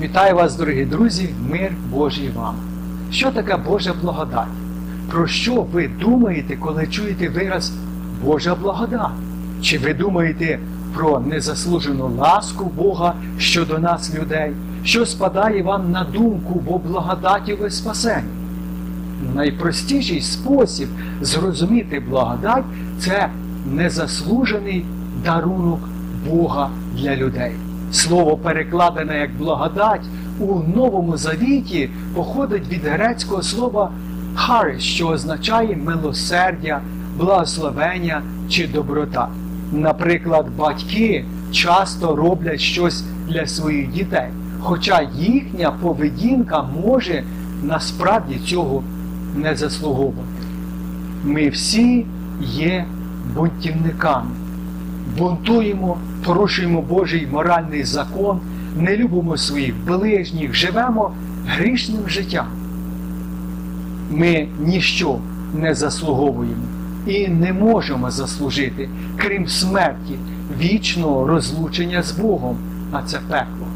Вітаю вас, дорогі друзі, мир Божий вам. Що таке Божа благодать? Про що ви думаєте, коли чуєте вираз Божа благодать? Чи ви думаєте про незаслужену ласку Бога щодо нас, людей, що спадає вам на думку, бо благодаті ви спасені? Найпростіший спосіб зрозуміти благодать це незаслужений дарунок Бога для людей. Слово перекладене як благодать у Новому Завіті походить від грецького слова харис, що означає милосердя, благословення чи доброта. Наприклад, батьки часто роблять щось для своїх дітей, хоча їхня поведінка може насправді цього не заслуговувати. Ми всі є бунтівниками, бунтуємо, порушуємо Божий моральний закон, не любимо своїх ближніх, живемо грішним життям. Ми ніщо не заслуговуємо і не можемо заслужити, крім смерті, вічного розлучення з Богом, а це пекло.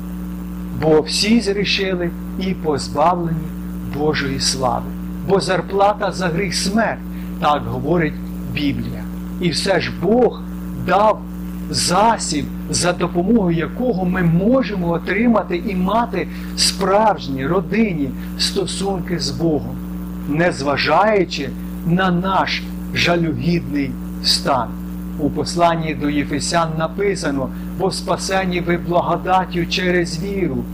Бо всі зрішили і позбавлені Божої слави. Бо зарплата за гріх смерть, так говорить Біблія. І все ж Бог дав засіб, за допомогою якого ми можемо отримати і мати справжні родинні стосунки з Богом, незважаючи на наш жалюгідний стан. У посланні до Єфесян написано, бо спасені ви благодаттю через віру,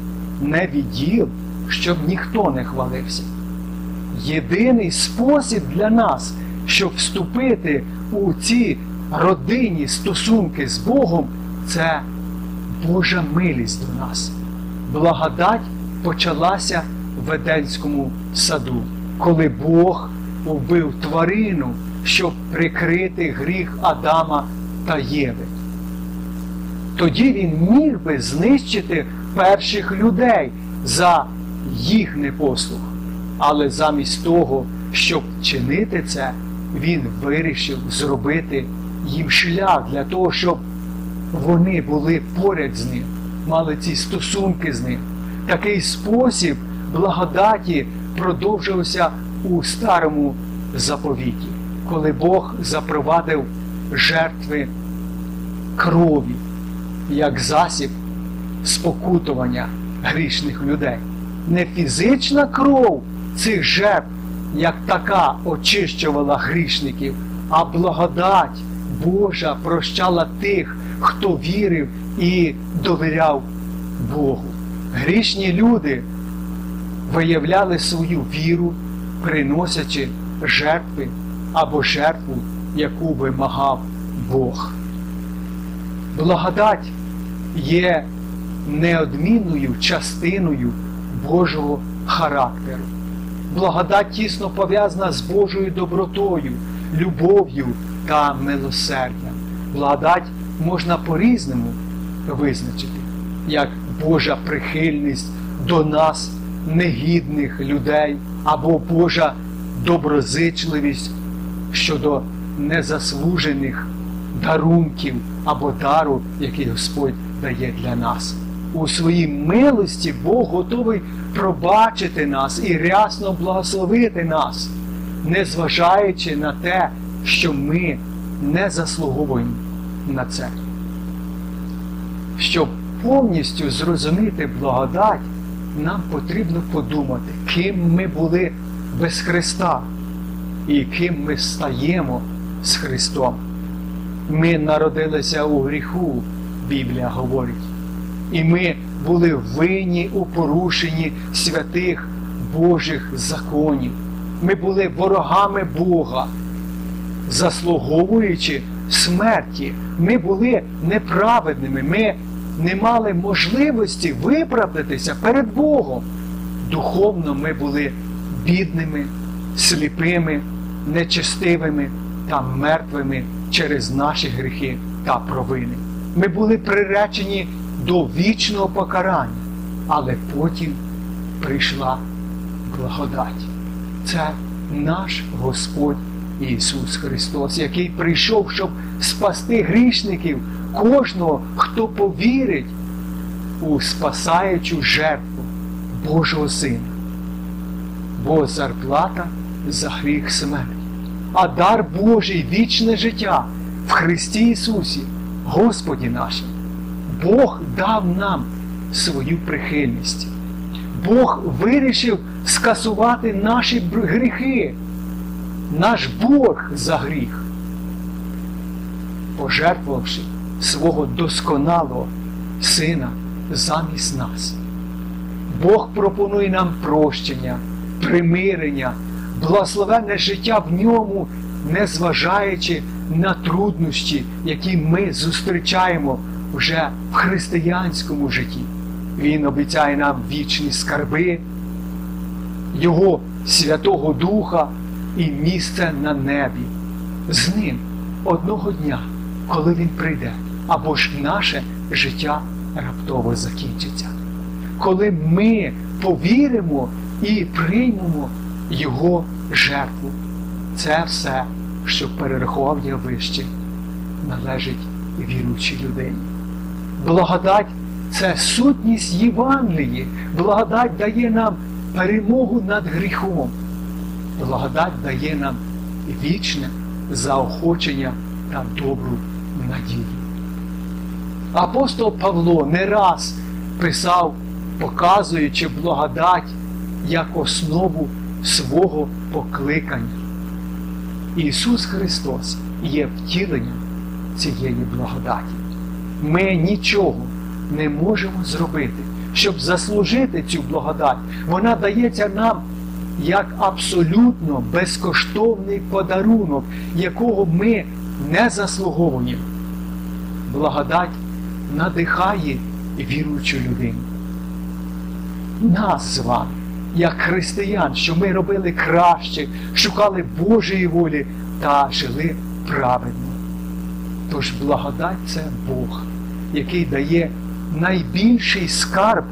не відділ, щоб ніхто не хвалився. Єдиний спосіб для нас, щоб вступити у ці родинні стосунки з Богом, це Божа милість до нас. Благодать почалася в Еденському саду, коли Бог вбив тварину, щоб прикрити гріх Адама та Єви. Тоді він міг би знищити перших людей за їх непослух. Але замість того, щоб чинити це, він вирішив зробити їм шлях для того, щоб вони були поряд з ним, мали ці стосунки з ним. Такий спосіб благодаті продовжився у старому заповіті, коли Бог запровадив жертви крові як засіб спокутування грішних людей. Не фізична кров цих жертв, як така очищувала грішників, а благодать Божа прощала тих, хто вірив і довіряв Богу. Грішні люди виявляли свою віру, приносячи жертви або жертву, яку вимагав Бог. Благодать є неодмінною частиною Божого характеру. Благодать тісно пов'язана з Божою добротою, любов'ю та милосердям. Благодать можна по-різному визначити, як Божа прихильність до нас, негідних людей, або Божа доброзичливість щодо незаслужених дарунків або дару, який Господь дає для нас. У своїй милості Бог готовий пробачити нас і рясно благословити нас, незважаючи на те, що ми не заслуговуємо на це. Щоб повністю зрозуміти благодать, нам потрібно подумати, ким ми були без Христа і ким ми стаємо з Христом. Ми народилися у гріху, Біблія говорить. І ми були винні у порушенні святих Божих законів. Ми були ворогами Бога, заслуговуючи смерті. Ми були неправедними, ми не мали можливості виправдатися перед Богом. Духовно ми були бідними, сліпими, нечестивими та мертвими через наші гріхи та провини. Ми були приречені до вічного покарання, але потім прийшла благодать. Це наш Господь Ісус Христос, який прийшов, щоб спасти грішників, кожного, хто повірить у спасаючу жертву Божого Сина. Бо зарплата за гріх смерть, а дар Божий вічне життя в Христі Ісусі, Господі нашим. Бог дав нам свою прихильність. Бог вирішив скасувати наші гріхи, наш борг за гріх, пожертвувавши свого досконалого Сина замість нас. Бог пропонує нам прощення, примирення, благословенне життя в ньому, незважаючи на труднощі, які ми зустрічаємо вже в християнському житті. Він обіцяє нам вічні скарби, Його Святого Духа і місце на небі. З ним одного дня, коли Він прийде, або ж наше життя раптово закінчиться. Коли ми повіримо і приймемо Його жертву, це все, що перерахував я вище, належить віруючій людині. Благодать це сутність Євангелії. Благодать дає нам перемогу над гріхом. Благодать дає нам вічне заохочення та добру надію. Апостол Павло не раз писав, показуючи благодать як основу свого покликання. Ісус Христос є втіленням цієї благодаті. Ми нічого не можемо зробити, щоб заслужити цю благодать. Вона дається нам як абсолютно безкоштовний подарунок, якого ми не заслуговуємо. Благодать надихає віруючу людину. Нас з вами, як християн, що ми робили краще, шукали Божої волі та жили праведно. Тож благодать це Бог, який дає найбільший скарб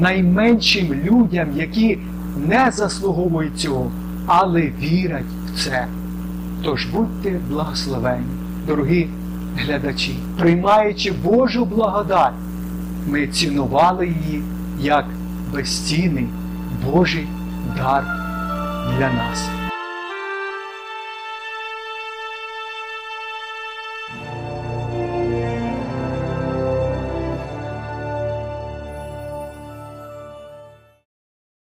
найменшим людям, які не заслуговують цього, але вірять в це. Тож будьте благословені, дорогі глядачі, приймаючи Божу благодать, ми цінували її як безцінний Божий дар для нас.